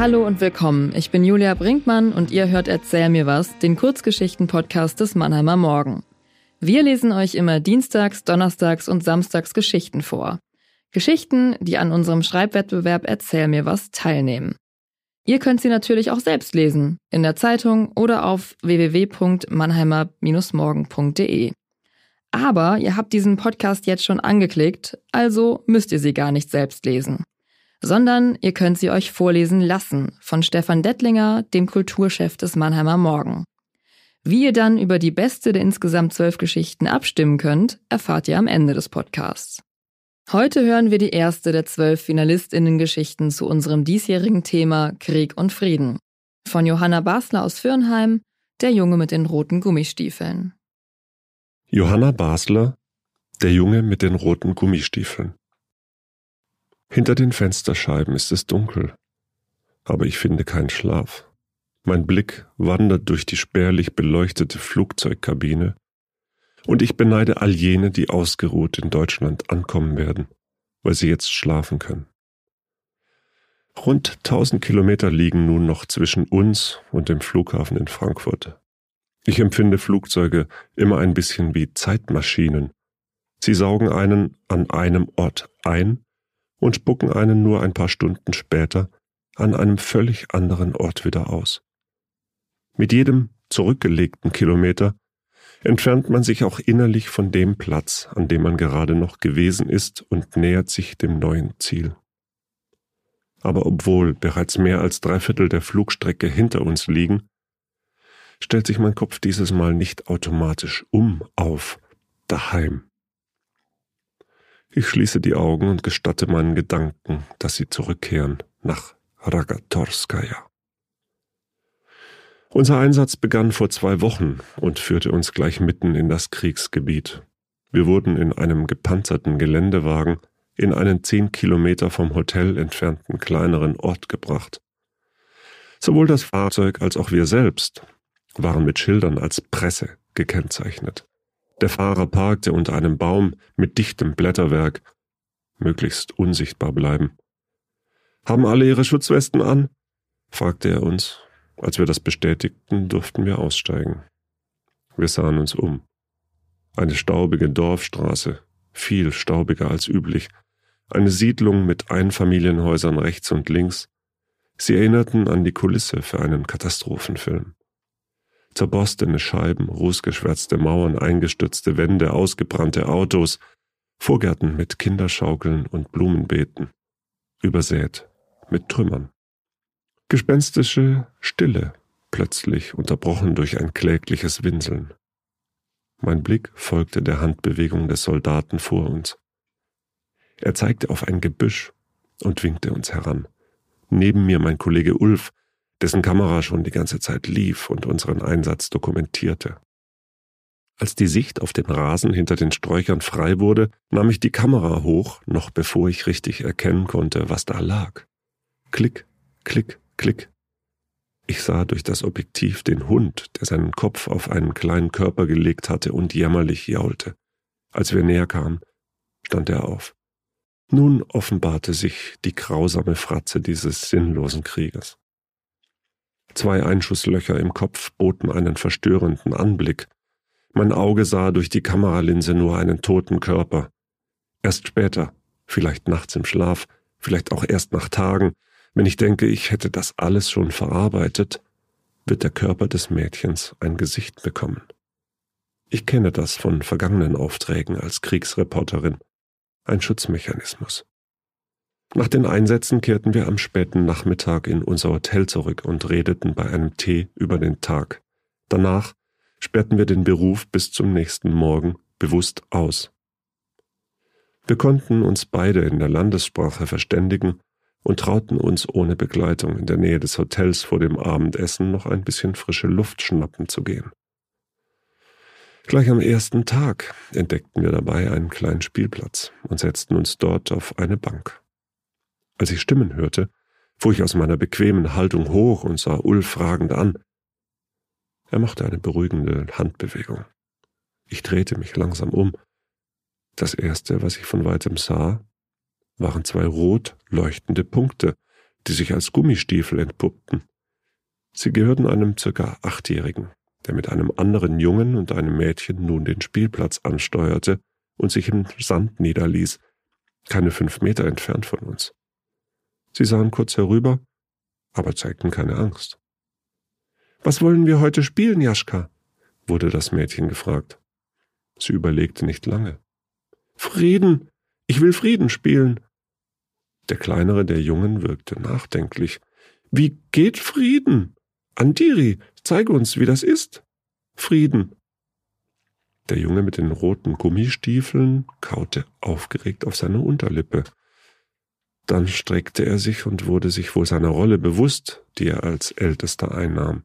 Hallo und willkommen. Ich bin Julia Brinkmann und ihr hört Erzähl mir was, den Kurzgeschichten-Podcast des Mannheimer Morgen. Wir lesen euch immer dienstags, donnerstags und samstags Geschichten vor. Geschichten, die an unserem Schreibwettbewerb Erzähl mir was teilnehmen. Ihr könnt sie natürlich auch selbst lesen, in der Zeitung oder auf www.mannheimer-morgen.de. Aber ihr habt diesen Podcast jetzt schon angeklickt, also müsst ihr sie gar nicht selbst lesen. Sondern ihr könnt sie euch vorlesen lassen von Stefan Dettlinger, dem Kulturchef des Mannheimer Morgen. Wie ihr dann über die beste der insgesamt zwölf Geschichten abstimmen könnt, erfahrt ihr am Ende des Podcasts. Heute hören wir die erste der zwölf Finalistinnen-Geschichten zu unserem diesjährigen Thema Krieg und Frieden. Von Johanna Basler aus Fürnheim, Der Junge mit den roten Gummistiefeln. Johanna Basler, Der Junge mit den roten Gummistiefeln. Hinter den Fensterscheiben ist es dunkel, aber ich finde keinen Schlaf. Mein Blick wandert durch die spärlich beleuchtete Flugzeugkabine und ich beneide all jene, die ausgeruht in Deutschland ankommen werden, weil sie jetzt schlafen können. Rund 1000 Kilometer liegen nun noch zwischen uns und dem Flughafen in Frankfurt. Ich empfinde Flugzeuge immer ein bisschen wie Zeitmaschinen. Sie saugen einen an einem Ort ein und spucken einen nur ein paar Stunden später an einem völlig anderen Ort wieder aus. Mit jedem zurückgelegten Kilometer entfernt man sich auch innerlich von dem Platz, an dem man gerade noch gewesen ist und nähert sich dem neuen Ziel. Aber obwohl bereits mehr als drei Viertel der Flugstrecke hinter uns liegen, stellt sich mein Kopf dieses Mal nicht automatisch um auf daheim. Ich schließe die Augen und gestatte meinen Gedanken, dass sie zurückkehren nach Ragatorskaya. Unser Einsatz begann vor zwei Wochen und führte uns gleich mitten in das Kriegsgebiet. Wir wurden in einem gepanzerten Geländewagen in einen zehn Kilometer vom Hotel entfernten kleineren Ort gebracht. Sowohl das Fahrzeug als auch wir selbst waren mit Schildern als Presse gekennzeichnet. Der Fahrer parkte unter einem Baum mit dichtem Blätterwerk, möglichst unsichtbar bleiben. Haben alle ihre Schutzwesten an? fragte er uns als wir das bestätigten, durften wir aussteigen. Wir sahen uns um. Eine staubige Dorfstraße, viel staubiger als üblich, eine Siedlung mit Einfamilienhäusern rechts und links. Sie erinnerten an die Kulisse für einen Katastrophenfilm. Zerborstene Scheiben, rußgeschwärzte Mauern, eingestürzte Wände, ausgebrannte Autos, Vorgärten mit Kinderschaukeln und Blumenbeeten, übersät mit Trümmern. Gespenstische Stille, plötzlich unterbrochen durch ein klägliches Winseln. Mein Blick folgte der Handbewegung des Soldaten vor uns. Er zeigte auf ein Gebüsch und winkte uns heran. Neben mir mein Kollege Ulf, dessen Kamera schon die ganze Zeit lief und unseren Einsatz dokumentierte. Als die Sicht auf den Rasen hinter den Sträuchern frei wurde, nahm ich die Kamera hoch, noch bevor ich richtig erkennen konnte, was da lag. Klick, klick, Klick. Ich sah durch das Objektiv den Hund, der seinen Kopf auf einen kleinen Körper gelegt hatte und jämmerlich jaulte. Als wir näher kamen, stand er auf. Nun offenbarte sich die grausame Fratze dieses sinnlosen Krieges. Zwei Einschusslöcher im Kopf boten einen verstörenden Anblick. Mein Auge sah durch die Kameralinse nur einen toten Körper. Erst später, vielleicht nachts im Schlaf, vielleicht auch erst nach Tagen, wenn ich denke, ich hätte das alles schon verarbeitet, wird der Körper des Mädchens ein Gesicht bekommen. Ich kenne das von vergangenen Aufträgen als Kriegsreporterin. Ein Schutzmechanismus. Nach den Einsätzen kehrten wir am späten Nachmittag in unser Hotel zurück und redeten bei einem Tee über den Tag. Danach sperrten wir den Beruf bis zum nächsten Morgen bewusst aus. Wir konnten uns beide in der Landessprache verständigen und trauten uns ohne Begleitung in der Nähe des Hotels vor dem Abendessen noch ein bisschen frische Luft schnappen zu gehen. Gleich am ersten Tag entdeckten wir dabei einen kleinen Spielplatz und setzten uns dort auf eine Bank. Als ich Stimmen hörte, fuhr ich aus meiner bequemen Haltung hoch und sah Ulf fragend an. Er machte eine beruhigende Handbewegung. Ich drehte mich langsam um. Das erste, was ich von weitem sah, waren zwei rot leuchtende Punkte, die sich als Gummistiefel entpuppten. Sie gehörten einem circa Achtjährigen, der mit einem anderen Jungen und einem Mädchen nun den Spielplatz ansteuerte und sich im Sand niederließ, keine fünf Meter entfernt von uns. Sie sahen kurz herüber, aber zeigten keine Angst. Was wollen wir heute spielen, Jaschka? wurde das Mädchen gefragt. Sie überlegte nicht lange. Frieden. Ich will Frieden spielen. Der kleinere der Jungen wirkte nachdenklich. Wie geht Frieden? Andiri, zeige uns, wie das ist. Frieden. Der Junge mit den roten Gummistiefeln kaute aufgeregt auf seine Unterlippe. Dann streckte er sich und wurde sich wohl seiner Rolle bewusst, die er als Ältester einnahm.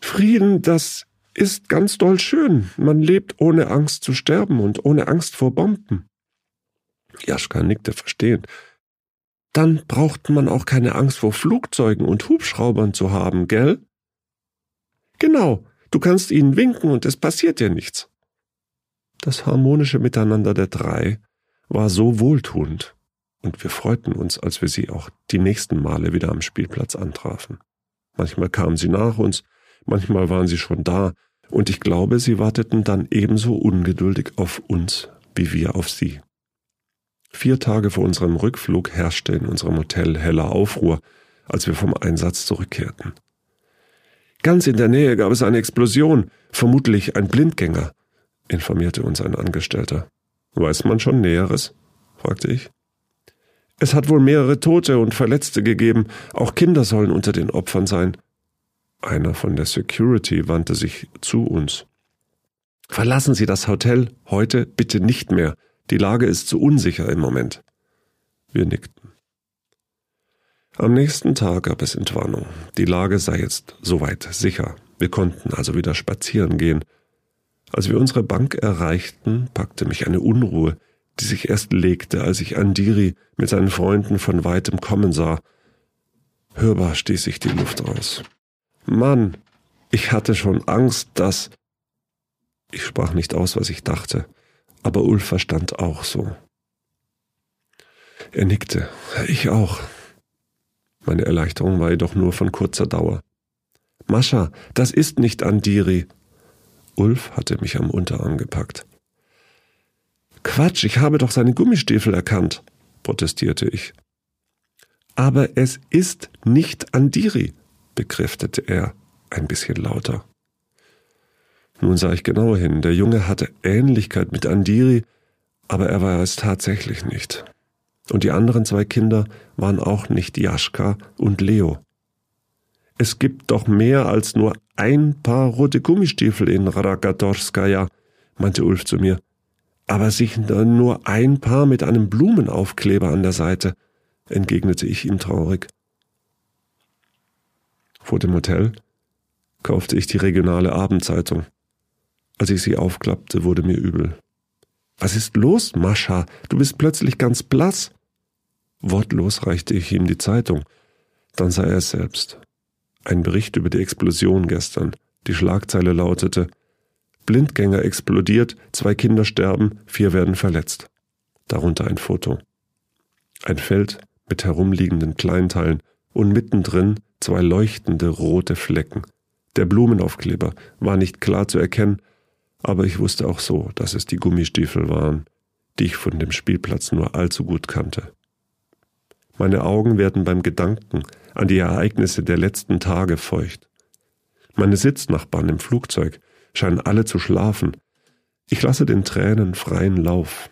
Frieden, das ist ganz doll schön. Man lebt ohne Angst zu sterben und ohne Angst vor Bomben. Jaschka nickte verstehend. Dann braucht man auch keine Angst vor Flugzeugen und Hubschraubern zu haben, gell? Genau, du kannst ihnen winken und es passiert dir nichts. Das harmonische Miteinander der drei war so wohltuend, und wir freuten uns, als wir sie auch die nächsten Male wieder am Spielplatz antrafen. Manchmal kamen sie nach uns, manchmal waren sie schon da, und ich glaube, sie warteten dann ebenso ungeduldig auf uns wie wir auf sie. Vier Tage vor unserem Rückflug herrschte in unserem Hotel heller Aufruhr, als wir vom Einsatz zurückkehrten. Ganz in der Nähe gab es eine Explosion, vermutlich ein Blindgänger, informierte uns ein Angestellter. Weiß man schon Näheres? fragte ich. Es hat wohl mehrere Tote und Verletzte gegeben, auch Kinder sollen unter den Opfern sein, einer von der Security wandte sich zu uns. Verlassen Sie das Hotel heute bitte nicht mehr. Die Lage ist zu unsicher im Moment. Wir nickten. Am nächsten Tag gab es Entwarnung. Die Lage sei jetzt soweit sicher. Wir konnten also wieder spazieren gehen. Als wir unsere Bank erreichten, packte mich eine Unruhe, die sich erst legte, als ich Andiri mit seinen Freunden von weitem kommen sah. Hörbar stieß ich die Luft aus. Mann, ich hatte schon Angst, dass. Ich sprach nicht aus, was ich dachte, aber Ulf verstand auch so. Er nickte, ich auch. Meine Erleichterung war jedoch nur von kurzer Dauer. Mascha, das ist nicht Andiri. Ulf hatte mich am Unterarm gepackt. Quatsch, ich habe doch seine Gummistiefel erkannt, protestierte ich. Aber es ist nicht Andiri, bekräftigte er ein bisschen lauter. Nun sah ich genau hin. Der Junge hatte Ähnlichkeit mit Andiri, aber er war es tatsächlich nicht. Und die anderen zwei Kinder waren auch nicht Jaschka und Leo. Es gibt doch mehr als nur ein paar rote Gummistiefel in Ragatorskaya, meinte Ulf zu mir. Aber sich nur ein Paar mit einem Blumenaufkleber an der Seite, entgegnete ich ihm traurig. Vor dem Hotel kaufte ich die regionale Abendzeitung. Als ich sie aufklappte, wurde mir übel. Was ist los, Mascha? Du bist plötzlich ganz blass. Wortlos reichte ich ihm die Zeitung. Dann sah er es selbst. Ein Bericht über die Explosion gestern. Die Schlagzeile lautete Blindgänger explodiert, zwei Kinder sterben, vier werden verletzt. Darunter ein Foto. Ein Feld mit herumliegenden Kleinteilen und mittendrin zwei leuchtende rote Flecken. Der Blumenaufkleber war nicht klar zu erkennen, aber ich wusste auch so, dass es die Gummistiefel waren, die ich von dem Spielplatz nur allzu gut kannte. Meine Augen werden beim Gedanken an die Ereignisse der letzten Tage feucht. Meine Sitznachbarn im Flugzeug scheinen alle zu schlafen. Ich lasse den Tränen freien Lauf.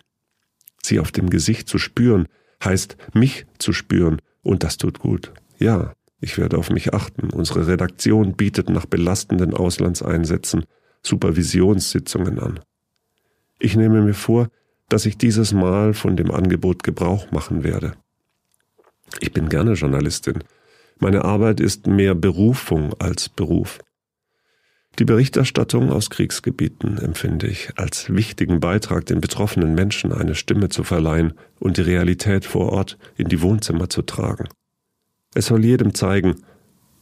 Sie auf dem Gesicht zu spüren, heißt mich zu spüren, und das tut gut. Ja, ich werde auf mich achten. Unsere Redaktion bietet nach belastenden Auslandseinsätzen Supervisionssitzungen an. Ich nehme mir vor, dass ich dieses Mal von dem Angebot Gebrauch machen werde. Ich bin gerne Journalistin. Meine Arbeit ist mehr Berufung als Beruf. Die Berichterstattung aus Kriegsgebieten empfinde ich als wichtigen Beitrag, den betroffenen Menschen eine Stimme zu verleihen und die Realität vor Ort in die Wohnzimmer zu tragen. Es soll jedem zeigen,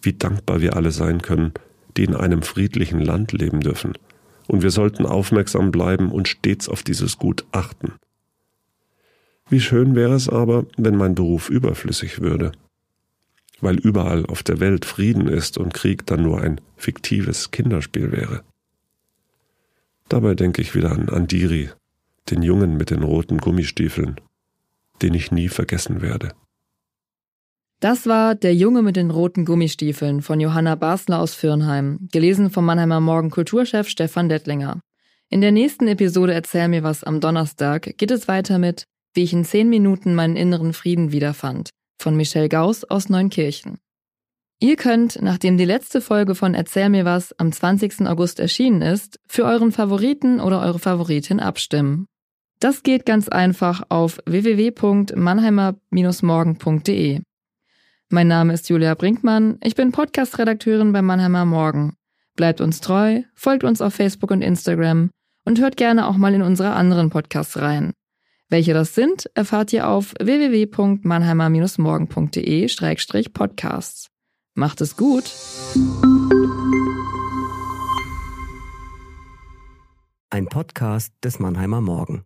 wie dankbar wir alle sein können, die in einem friedlichen Land leben dürfen, und wir sollten aufmerksam bleiben und stets auf dieses Gut achten. Wie schön wäre es aber, wenn mein Beruf überflüssig würde. Weil überall auf der Welt Frieden ist und Krieg dann nur ein fiktives Kinderspiel wäre. Dabei denke ich wieder an Andiri, den Jungen mit den roten Gummistiefeln, den ich nie vergessen werde. Das war Der Junge mit den roten Gummistiefeln von Johanna Basler aus Firnheim, gelesen vom Mannheimer Morgen Kulturchef Stefan Dettlinger. In der nächsten Episode Erzähl mir was am Donnerstag geht es weiter mit Wie ich in zehn Minuten meinen inneren Frieden wiederfand von Michelle Gauss aus Neunkirchen. Ihr könnt, nachdem die letzte Folge von Erzähl mir was am 20. August erschienen ist, für euren Favoriten oder eure Favoritin abstimmen. Das geht ganz einfach auf www.mannheimer-morgen.de. Mein Name ist Julia Brinkmann, ich bin Podcast-Redakteurin bei Mannheimer Morgen. Bleibt uns treu, folgt uns auf Facebook und Instagram und hört gerne auch mal in unsere anderen Podcasts rein. Welche das sind, erfahrt ihr auf www.mannheimer-morgen.de-podcasts. Macht es gut! Ein Podcast des Mannheimer Morgen.